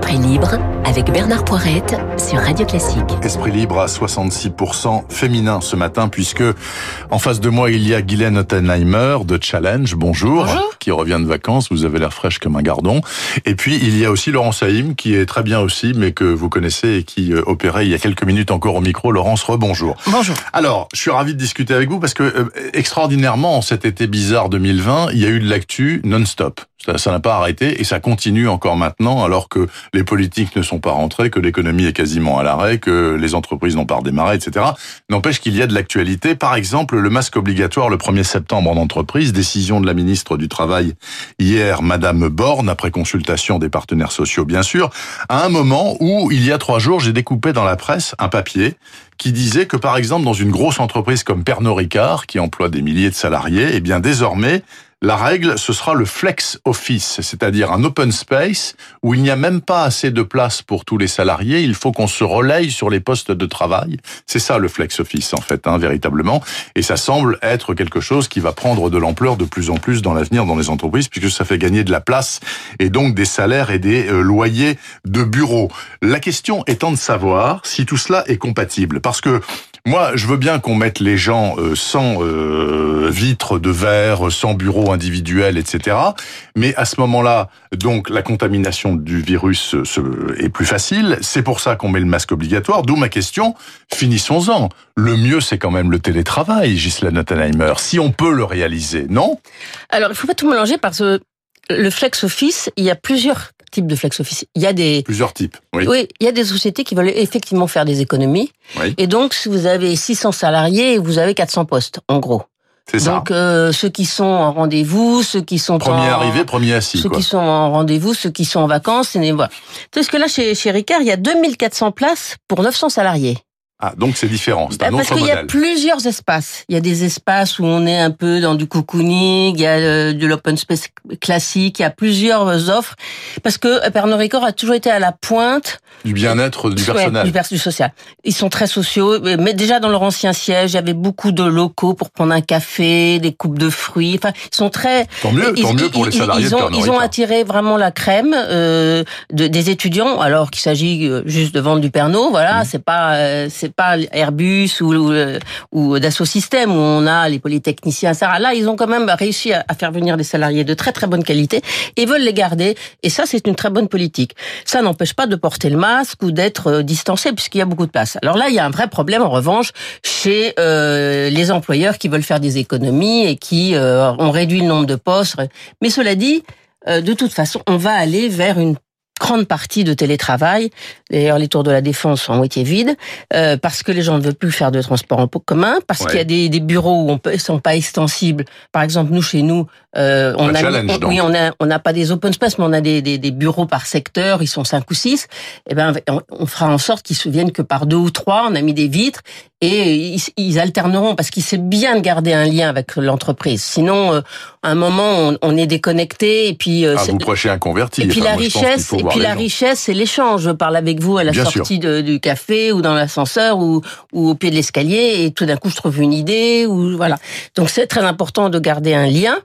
Esprit libre avec Bernard Poirette sur Radio Classique. Esprit libre à 66% féminin ce matin puisque en face de moi il y a Guylaine Ottenheimer de Challenge. Bonjour. Bonjour. Qui revient de vacances. Vous avez l'air fraîche comme un gardon. Et puis il y a aussi Laurent Saïm qui est très bien aussi mais que vous connaissez et qui euh, opérait il y a quelques minutes encore au micro. Laurence, rebonjour. Bonjour. Alors, je suis ravi de discuter avec vous parce que euh, extraordinairement en cet été bizarre 2020, il y a eu de l'actu non-stop. Ça n'a pas arrêté et ça continue encore maintenant alors que les politiques ne sont pas rentrés, que l'économie est quasiment à l'arrêt, que les entreprises n'ont pas redémarré, etc. N'empêche qu'il y a de l'actualité. Par exemple, le masque obligatoire le 1er septembre en entreprise, décision de la ministre du Travail hier, Madame Borne, après consultation des partenaires sociaux, bien sûr, à un moment où, il y a trois jours, j'ai découpé dans la presse un papier qui disait que, par exemple, dans une grosse entreprise comme Pernod Ricard, qui emploie des milliers de salariés, eh bien, désormais, la règle, ce sera le flex office, c'est-à-dire un open space où il n'y a même pas assez de place pour tous les salariés. Il faut qu'on se relaye sur les postes de travail. C'est ça le flex office, en fait, hein, véritablement. Et ça semble être quelque chose qui va prendre de l'ampleur de plus en plus dans l'avenir dans les entreprises, puisque ça fait gagner de la place et donc des salaires et des euh, loyers de bureaux. La question étant de savoir si tout cela est compatible, parce que moi, je veux bien qu'on mette les gens euh, sans euh, vitres de verre, sans bureau individuel, etc. Mais à ce moment-là, donc la contamination du virus est plus facile. C'est pour ça qu'on met le masque obligatoire. D'où ma question. Finissons-en. Le mieux, c'est quand même le télétravail, Gisela Nottenheimer. Si on peut le réaliser, non? Alors, il faut pas tout mélanger parce que le flex office, il y a plusieurs types de flex office. Il y a des Plusieurs types. Oui. oui, il y a des sociétés qui veulent effectivement faire des économies. Oui. Et donc, si vous avez 600 salariés, vous avez 400 postes, en gros. Ça. Donc, euh, ceux qui sont en rendez-vous, ceux qui sont Premier en... arrivé, premier assis. ceux Quoi. qui sont en rendez-vous, ceux qui sont en vacances, et voilà. Parce que là, chez, chez Ricard, il y a 2400 places pour 900 salariés. Ah, donc c'est différent. C'est un Bah, Parce qu'il y a plusieurs espaces. Il y a des espaces où on est un peu dans du cocooning, il y a euh, de l'open space classique, il y a plusieurs offres. Parce que Pernod Ricard a toujours été à la pointe Du bien-être du Ouais, personnel. du, du social. Ils sont très sociaux, mais mais déjà dans leur ancien siège, il y avait beaucoup de locaux pour prendre un café, des coupes de fruits. Enfin, ils sont très. Tant mieux, ils, tant mieux pour les salariés Ils ont, ils ont attiré vraiment la crème euh, de, des étudiants, alors qu'il s'agit euh, juste de vendre du Pernod. Voilà, Mmh. c'est pas euh, pas Airbus ou ou, euh, ou Dassault Systèmes où on a les polytechniciens, etc. Là, ils ont quand même réussi à, faire venir des salariés de très très bonne qualité et veulent les garder. Et ça, c'est une très bonne politique. Ça n'empêche pas de porter le masque ou d'être euh, distancé puisqu'il y a beaucoup de place. Alors là, il y a un vrai problème en revanche chez euh, les employeurs qui veulent faire des économies et qui ont réduit le nombre de postes. Mais cela dit, de toute façon, on va aller vers une grande partie de télétravail. D'ailleurs, les tours de la défense sont à moitié vides euh, parce que les gens ne veulent plus faire de transport en commun, parce Ouais. qu'il y a des, des bureaux où on peut, sont pas extensibles. Par exemple, nous chez nous, euh, on a, challenge, on- donc. oui, on a, on n'a pas des open space, mais on a des, des, des bureaux par secteur. Ils sont cinq ou six. Eh ben, on, on fera en sorte qu'ils se viennent que par deux ou trois. On a mis des vitres et ils, ils alterneront parce qu'il c'est bien de garder un lien avec l'entreprise. Sinon, euh, à un moment, on, on est déconnecté et puis. euh, Ah, vous prêchez un converti. et puis Enfin, la richesse, et puis la gens. richesse, c'est l'échange. Je parle avec vous à la Bien sortie de- du café ou dans l'ascenseur ou, ou au pied de l'escalier et tout d'un coup je trouve une idée ou voilà. Donc c'est très important de garder un lien.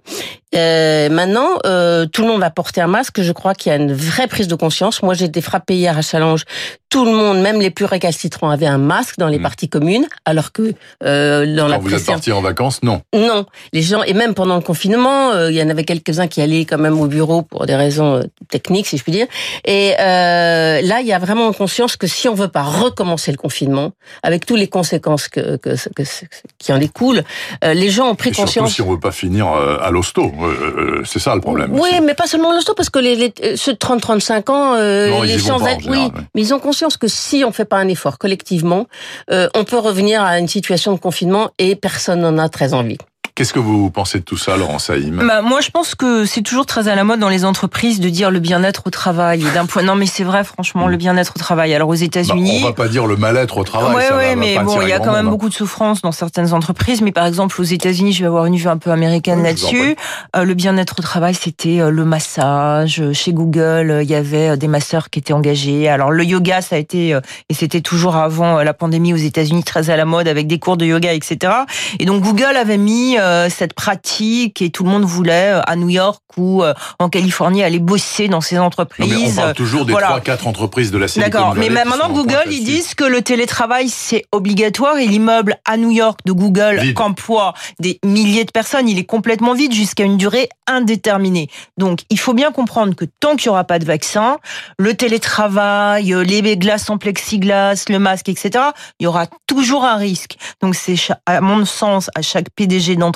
Euh, maintenant, euh, tout le monde va porter un masque. Je crois qu'il y a une vraie prise de conscience. Moi, j'ai été frappée hier à Challenge. Tout le monde, même les plus récalcitrants, avaient un masque dans les Mm. parties communes, alors que euh, dans la Quand vous êtes précédente- parti en vacances, non. non, les gens et même pendant le confinement, euh, il y en avait quelques-uns qui allaient quand même au bureau pour des raisons euh, techniques, si je puis dire. Et euh, là, il y a vraiment conscience que si on veut pas recommencer le confinement, avec toutes les conséquences que, que, que- que- qui en découlent, euh, les gens ont pris Et surtout conscience. si on veut pas finir à l'hosto. Euh, euh, c'est ça le problème. Oui, aussi. mais pas seulement l'hosto, parce que les, les- euh, ceux de 30-35 ans, euh, Non, les général, oui, mais ils ont conscience que si on fait pas un effort collectivement, euh, on peut revenir à une situation de confinement et personne n'en a très envie. Qu'est-ce que vous pensez de tout ça, Laurent Saïm Bah, moi, je pense que c'est toujours très à la mode dans les entreprises de dire le bien-être au travail. Et d'un point, non, mais c'est vrai, franchement, le bien-être au travail. Alors aux Bah, États-Unis. On va pas dire le mal-être au travail. Ouais, ça ouais, va mais bon, il y a quand même monde, beaucoup de souffrance dans certaines entreprises. Mais par exemple, aux États-Unis, je vais avoir une vue un peu américaine Oui, là-dessus. Euh, le bien-être au travail, c'était euh, le massage. Euh, Chez Google, il y avait des masseurs qui étaient engagés. Alors le yoga, ça a été et c'était toujours avant la pandémie aux États-Unis très à la mode avec des cours de yoga, etc. Et donc Google avait mis euh, cette pratique et tout le monde voulait euh, à New York ou euh, en Californie aller bosser dans ces entreprises. Non, mais on parle toujours des trois, quatre entreprises de la Silicon D'accord, mais maintenant Google, ils disent que le télétravail c'est obligatoire et l'immeuble à New York de Google qu'emploie des milliers de personnes, il est complètement vide jusqu'à une durée indéterminée. Donc il faut bien comprendre que tant qu'il n'y aura pas de vaccin, le télétravail, les glaces en plexiglas, le masque, etc., il y aura toujours un risque. Donc c'est à mon sens à chaque PDG d'entreprise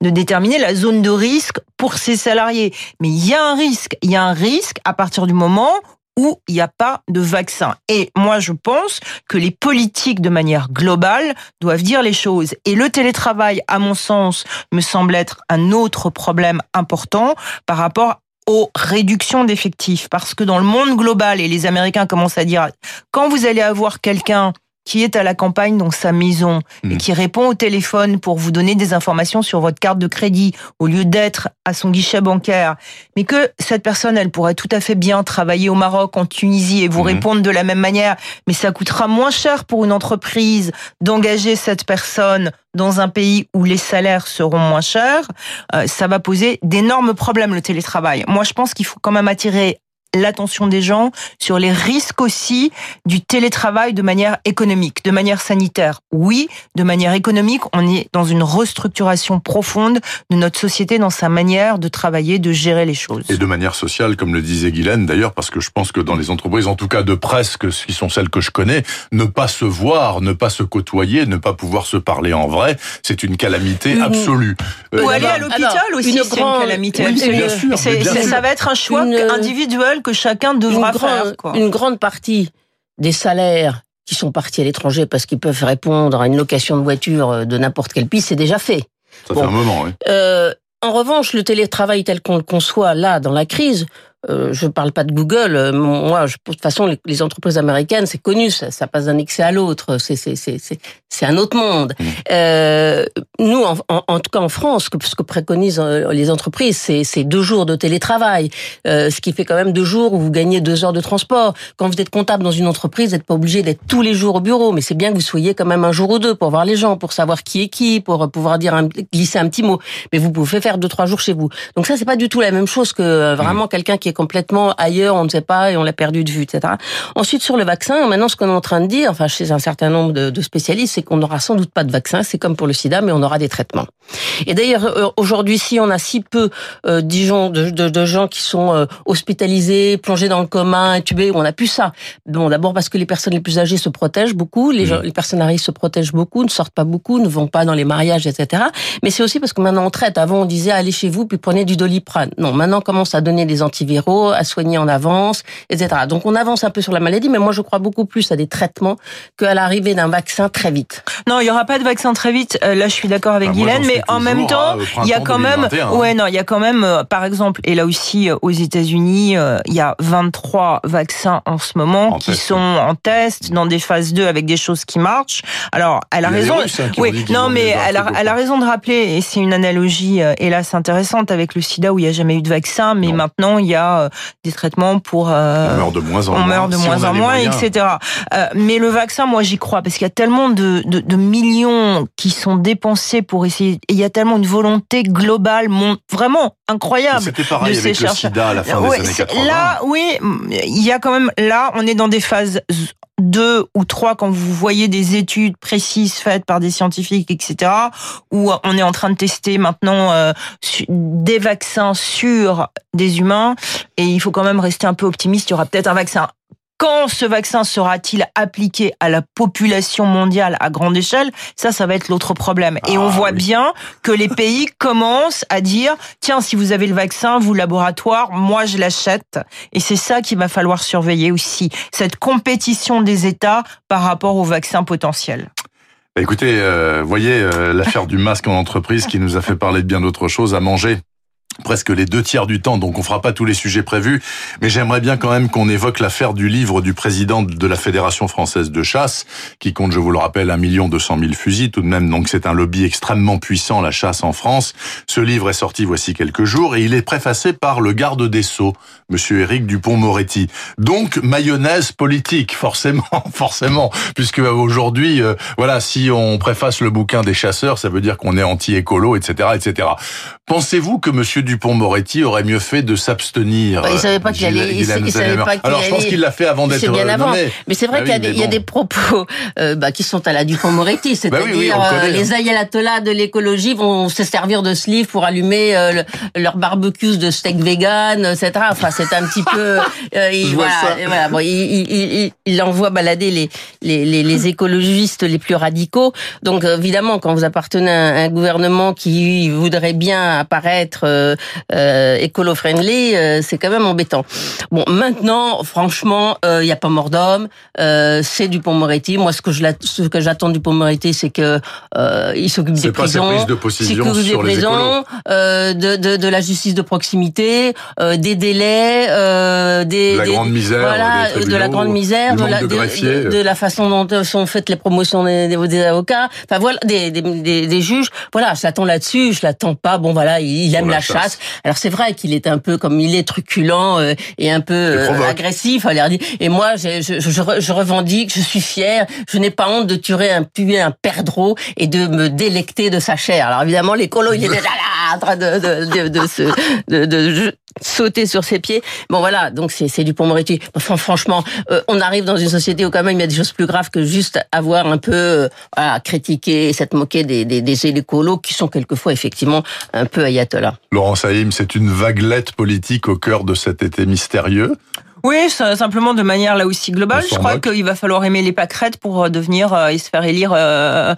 de déterminer la zone de risque pour ses salariés. Mais il y a un risque, il y a un risque à partir du moment où il n'y a pas de vaccin. Et moi, je pense que les politiques, de manière globale, doivent dire les choses. Et le télétravail, à mon sens, me semble être un autre problème important par rapport aux réductions d'effectifs. Parce que dans le monde global, et les Américains commencent à dire, quand vous allez avoir quelqu'un qui est à la campagne dans sa maison et Mhm. qui répond au téléphone pour vous donner des informations sur votre carte de crédit au lieu d'être à son guichet bancaire, mais que cette personne, elle pourrait tout à fait bien travailler au Maroc, en Tunisie et vous Mhm. répondre de la même manière, mais ça coûtera moins cher pour une entreprise d'engager cette personne dans un pays où les salaires seront moins chers, euh, ça va poser d'énormes problèmes le télétravail. Moi, je pense qu'il faut quand même attirer l'attention des gens sur les risques aussi du télétravail de manière économique, de manière sanitaire. Oui, de manière économique, on est dans une restructuration profonde de notre société dans sa manière de travailler, de gérer les choses. Et de manière sociale, comme le disait Guylaine d'ailleurs, parce que je pense que dans les entreprises, en tout cas de presse, que qui sont celles que je connais, ne pas se voir, ne pas se côtoyer, ne pas pouvoir se parler en vrai, c'est une calamité Une- absolue. Euh, Ou y aller a- à l'hôpital aussi, c'est une calamité. Oui, c'est bien sûr, bien ça va être un choix Une- individuel que chacun devra une, faire. grande, quoi. une grande partie des salaires qui sont partis à l'étranger parce qu'ils peuvent répondre à une location de voiture euh, de n'importe quel pays, c'est déjà fait. Ça Bon. fait un moment, oui. Euh, en revanche, le télétravail tel qu'on le conçoit là, dans la crise, euh, je parle pas de Google. euh, moi, je, de toute façon, les, les entreprises américaines, c'est connu, ça, ça passe d'un excès à l'autre. C'est c'est c'est c'est c'est un autre monde. Mmh. Euh, nous, en, en, en tout cas en France, que, ce que préconisent euh, les entreprises, c'est c'est deux jours de télétravail, euh, ce qui fait quand même deux jours où vous gagnez deux heures de transport. Quand vous êtes comptable dans une entreprise, vous n'êtes pas obligé d'être tous les jours au bureau, mais c'est bien que vous soyez quand même un jour ou deux pour voir les gens, pour savoir qui est qui, pour pouvoir dire un, glisser un petit mot. Mais vous pouvez faire deux trois jours chez vous. Donc ça, c'est pas du tout la même chose que euh, vraiment quelqu'un qui est complètement ailleurs, on ne sait pas et on l'a perdu de vue, etc. Ensuite, sur le vaccin, maintenant, ce qu'on est en train de dire, enfin, chez un certain nombre de, de spécialistes, c'est qu'on n'aura sans doute pas de vaccin. C'est comme pour le sida, mais on aura des traitements. Et d'ailleurs, euh, aujourd'hui, si on a si peu, euh, disons, de, de, de gens qui sont euh, hospitalisés, plongés dans le coma, intubés, on n'a plus ça. Bon, d'abord parce que les personnes les plus âgées se protègent beaucoup, les, gens, les personnes à risque se protègent beaucoup, ne sortent pas beaucoup, ne vont pas dans les mariages, etc. Mais c'est aussi parce que maintenant on traite. Avant, on disait allez chez vous puis prenez du doliprane. Non, maintenant on commence à donner des antiviraux, à soigner en avance, etc. Donc on avance un peu sur la maladie, mais moi je crois beaucoup plus à des traitements qu'à l'arrivée d'un vaccin très vite. Non, il y aura pas de vaccin très vite. Euh, là, je suis d'accord avec Bah, Guylaine, mais en même temps, euh, il y a quand même, 2021, hein. ouais, non, il y a quand même, euh, par exemple, et là aussi euh, aux États-Unis, il y a 23 vaccins en ce moment En qui test. sont en test dans des phases 2 avec des choses qui marchent. Alors, elle a Il raison. Russes, hein, oui, non, mais elle a, elle a raison de rappeler, et c'est une analogie, hélas intéressante avec le SIDA où il n'y a jamais eu de vaccin, mais Non. maintenant il y a euh, des traitements pour. euh, On meurt de moins en on moins. meurt de Si moins on en moins, etc. Euh, mais le vaccin, moi, j'y crois parce qu'il y a tellement de, de, de millions qui sont dépensés pour essayer. Et il y a tellement une volonté globale, mon, vraiment incroyable. C'était pareil de ces avec le chercheurs. sida à la fin Ouais, des années c'est- 80. Là, oui, il y a quand même. Là, on est dans des phases 2 ou 3 quand vous voyez des études précises faites par des scientifiques, etc. Où on est en train de tester maintenant euh, des vaccins sur des humains. Et il faut quand même rester un peu optimiste. Il y aura peut-être un vaccin. Quand ce vaccin sera-t-il appliqué à la population mondiale à grande échelle? Ça, ça va être l'autre problème. Et on Ah, voit oui. bien que les pays commencent à dire tiens, si vous avez le vaccin, vous laboratoire, moi je l'achète. Et c'est ça qu'il va falloir surveiller aussi, cette compétition des États par rapport aux vaccins potentiels. Bah, Écoutez, euh, voyez euh, l'affaire du masque en entreprise qui nous a fait parler de bien d'autres choses à manger. Presque les deux tiers du temps, donc on fera pas tous les sujets prévus, mais j'aimerais bien quand même qu'on évoque l'affaire du livre du président de la Fédération française de chasse, qui compte, je vous le rappelle, un million deux cent mille fusils tout de même, donc c'est un lobby extrêmement puissant, la chasse en France. Ce livre est sorti voici quelques jours et il est préfacé par le garde des Sceaux, monsieur Éric Dupont-Moretti. Donc mayonnaise politique, forcément, forcément, puisque aujourd'hui, euh, voilà, si on préface le bouquin des chasseurs, ça veut dire qu'on est anti-écolo, etc., etc. Pensez-vous que monsieur Dupont-Moretti aurait mieux fait de s'abstenir. Bah, il savait pas qu'il allait. Il, savait pas Alors je pense qu'il l'a fait avant d'être bien avant. Mais c'est vrai bah qu'il y, a, des, il y a des propos euh, bah, qui sont à la Dupont-Moretti, c'est-à-dire Bah oui, oui, euh, les hein. ayatollahs de l'écologie vont se servir de ce livre pour allumer euh, le- leur barbecue de steak vegan, etc. Enfin, c'est un petit peu. euh, il, voilà, voilà, bon, il, envoie balader les, les, les, les écologistes les plus radicaux. Donc évidemment, quand vous appartenez à un, gouvernement qui voudrait bien apparaître euh, euh, écolo-friendly, euh, c'est quand même embêtant. Bon, maintenant, franchement, euh, il n'y a pas mort d'homme. Euh, c'est du Pont-Moretti. Moi, ce que je ce que j'attends du Pont-Moretti, c'est que euh, il s'occupe C'est des pas prisons, prises de position des les prisons, euh, de, de, de la justice de proximité, euh, des délais, euh, des, De la des- grande misère, voilà, des de la grande misère, de la, de de, de la façon dont euh, sont faites les promotions des, des, avocats, enfin voilà, des, des, des, des juges. Voilà, je l'attends là-dessus, je l'attends pas. Bon voilà, il, aime la la chasse. Alors c'est vrai qu'il est un peu comme il est truculent euh, et un peu euh, agressif. Et moi, je, je, je, je revendique, je suis fier, je n'ai pas honte de tuer un tuer un perdreau et de me délecter de sa chair. Alors évidemment, l'écolo, il est déjà là en train de de de, de, se, de, sauter sur ses pieds. Bon voilà, donc c'est du Pont-Moretti. Enfin franchement, euh, on arrive dans une société où quand même il y a des choses plus graves que juste avoir un peu euh, voilà, critiqué, s'être moqué des des, des écolos qui sont quelquefois effectivement un peu ayatollahs. Laurent Saïm, c'est une vaguelette politique au cœur de cet été mystérieux. Oui, simplement de manière là aussi globale. Je crois qu'il va falloir aimer les pâquerettes pour euh, devenir euh, et se faire élire euh,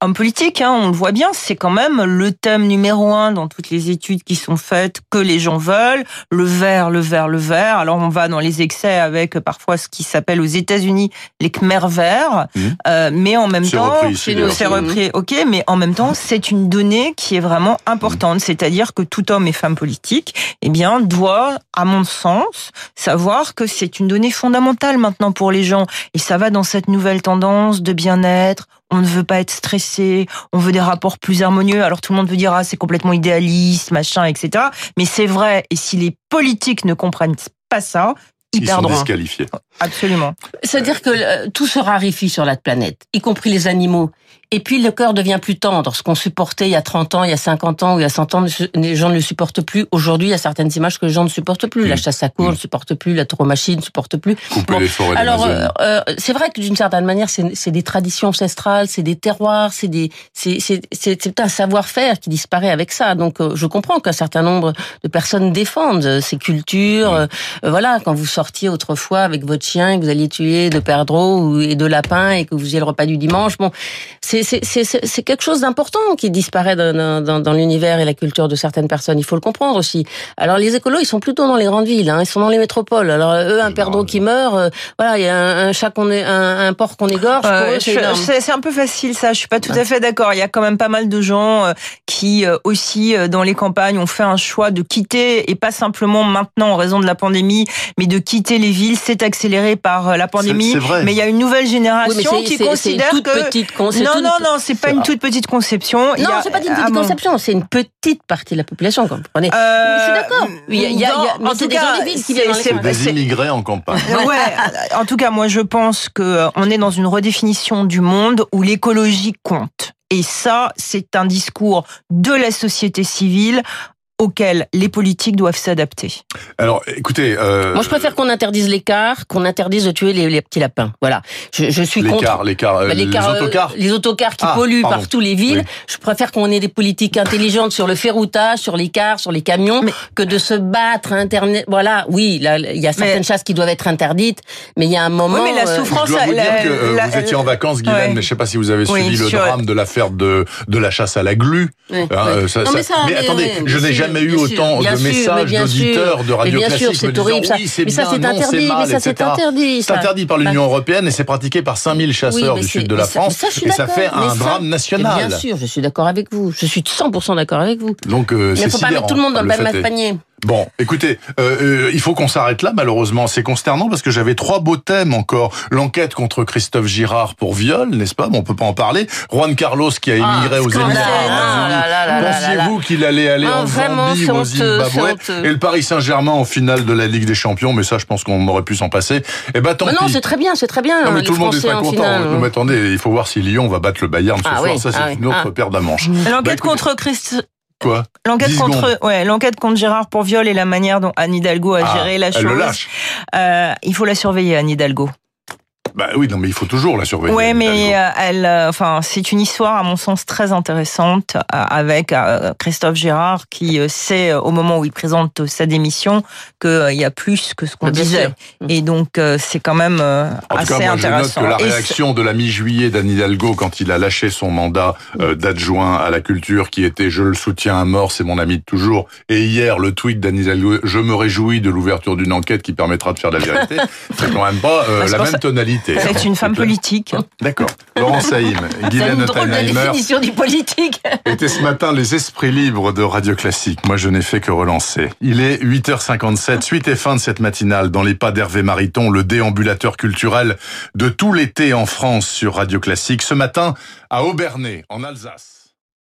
homme politique. Hein. On le voit bien, c'est quand même le thème numéro un dans toutes les études qui sont faites que les gens veulent. Le vert, le vert, le vert. Alors on va dans les excès avec parfois ce qui s'appelle aux États-Unis les Khmer verts, Mhm. Euh, mais en même temps, c'est repris, ok, mais en même temps, c'est une donnée qui est vraiment importante. C'est-à-dire que tout homme et femme politique, eh bien, doit, à mon sens, savoir que c'est une donnée fondamentale maintenant pour les gens. Et ça va dans cette nouvelle tendance de bien-être. On ne veut pas être stressé, on veut des rapports plus harmonieux. Alors tout le monde veut dire ah c'est complètement idéaliste, machin, etc. Mais c'est vrai. Et si les politiques ne comprennent pas ça, ils, Ils sont disqualifiés. Absolument. C'est-à-dire que euh, tout se raréfie sur la planète, y compris les animaux. Et puis le cœur devient plus tendre. Ce qu'on supportait il y a 30 ans, il y a 50 ans ou il y a 100 ans, les gens ne le supportent plus. Aujourd'hui, il y a certaines images que les gens ne supportent plus. La Mm. chasse à courre ne supporte plus, la tauromachie ne supporte plus. Couper Bon, les forêts Alors, euh, euh, c'est vrai que d'une certaine manière, c'est des traditions ancestrales, c'est des terroirs, c'est des, c'est c'est c'est c'est un savoir-faire qui disparaît avec ça. Donc, euh, je comprends qu'un certain nombre de personnes défendent ces cultures. euh, voilà, quand vous sortiez autrefois avec votre chien, et que vous alliez tuer de perdreaux et de lapins et que vous faisiez le repas du dimanche, bon, c'est quelque chose d'important qui disparaît dans, dans, dans l'univers et la culture de certaines personnes. Il faut le comprendre aussi. Alors, les écolos, ils sont plutôt dans les grandes villes, hein, ils sont dans les métropoles. Alors, eux, un perdreau qui meurt, euh, voilà, il y a un, un chat qu'on est, un, un porc qu'on égorge. Euh, c'est un peu facile ça. Je suis pas tout à fait d'accord. Il y a quand même pas mal de gens euh, qui euh, aussi dans les campagnes ont fait un choix de quitter et pas simplement maintenant en raison de la pandémie, mais de quitter les villes. C'est accéléré par euh, la pandémie. c'est vrai. Mais il y a une nouvelle génération qui une considère toute que petite non non non, c'est pas une toute petite conception. Non, a- c'est pas une petite conception, c'est une petite partie de la population, vous comprenez. Euh, je suis d'accord. Il y a- il y en tout des cas, c'est-. Des immigrés en campagne. Ouais, en tout cas, moi je pense que euh, on est dans une redéfinition du monde où l'écologie compte. Et ça, c'est un discours de la société civile auquel les politiques doivent s'adapter. Alors, écoutez, euh, Moi, je préfère qu'on interdise l'écart, qu'on interdise de tuer les, les petits lapins. Voilà. Je, je suis contre. l'écart, l'écart, euh, Bah, les cars, euh, autocars. les autocars qui Ah, polluent pardon. partout les villes. Oui. Je préfère qu'on ait des politiques intelligentes sur le ferroutage, sur les cars, sur les camions, que de se battre internet. Voilà, oui, il y a certaines Mais- chasses qui doivent être interdites, mais il y a un moment. Oui, mais la euh, souffrance- Je dois vous la- dire que euh, la- vous étiez en vacances, Guylaine, Ouais. mais je sais pas si vous avez Oui, suivi le drame de l'affaire de, de la chasse à la glu. Ouais, Hein, ouais. euh, ça- Non, ça- mais ça, mais attendez, je n'ai jamais jamais eu autant de mais messages d'auditeurs de Radio Mais bien sûr, Classique c'est me disant, oui, c'est Mais ça, bien, c'est non, interdit, mal, mais c'est etc. interdit, C'est interdit par l'Union européenne et c'est pratiqué par 5000 chasseurs mais du c'est- sud de la mais France. mais et ça fait mais un drame mais national. Bien sûr, je suis d'accord avec vous. Je suis 100% d'accord avec vous. Donc, euh, Mais c'est il faut pas mettre tout le monde dans le même panier. Bon, écoutez, euh, euh, il faut qu'on s'arrête là, malheureusement. C'est consternant parce que j'avais trois beaux thèmes encore. L'enquête contre Christophe Girard pour viol, n'est-ce pas? Bon, On peut pas en parler. Juan Carlos qui a émigré Ah, aux. Émirats Pensiez-vous qu'il allait aller Ah, en vraiment, Zambie c'est ou au Zimbabwe? Et le Paris Saint-Germain en finale de la Ligue des Champions, mais ça, je pense qu'on aurait pu s'en passer. Eh ben, tant Mais non, c'est très bien, c'est très bien. Non, mais les tout le monde est Français en content. finale. Non, mais attendez, il faut voir si Lyon va battre le Bayern ce Ah soir. oui, ça, c'est ah une autre ah. paire d'amanches. L'enquête Bah, contre Christ... Quoi L'enquête 10 contre, ouais, l'enquête contre Gérard pour viol et la manière dont Anne Hidalgo a Ah, géré la chose. le lâche. Euh, il faut la surveiller, Anne Hidalgo. Bah oui, non, mais il faut toujours la surveiller. Ouais, mais euh, elle, euh, enfin, c'est une histoire à mon sens très intéressante euh, avec euh, Christophe Gérard qui euh, sait au moment où il présente sa démission qu'il y a plus que ce qu'on disait. sûr. Et donc euh, c'est quand même euh, En tout assez cas, moi, je note intéressant. que la Et réaction de la mi-juillet d'Anne Hidalgo quand il a lâché son mandat euh, d'adjoint à la culture, qui était « Je le soutiens à mort, c'est mon ami de toujours », et hier, le tweet d'Anne Hidalgo « Je me réjouis de l'ouverture d'une enquête qui permettra de faire la vérité », c'est quand même pas la même ça- c'est une femme politique. D'accord. Laurent Saïm, Guylaine Ottenheimer définition du politique. étaient ce matin les esprits libres de Radio Classique. Moi, je n'ai fait que relancer. Il est 8h57, suite et fin de cette matinale dans les pas d'Hervé Mariton, le déambulateur culturel de tout l'été en France sur Radio Classique. Ce matin, à Aubernay, en Alsace.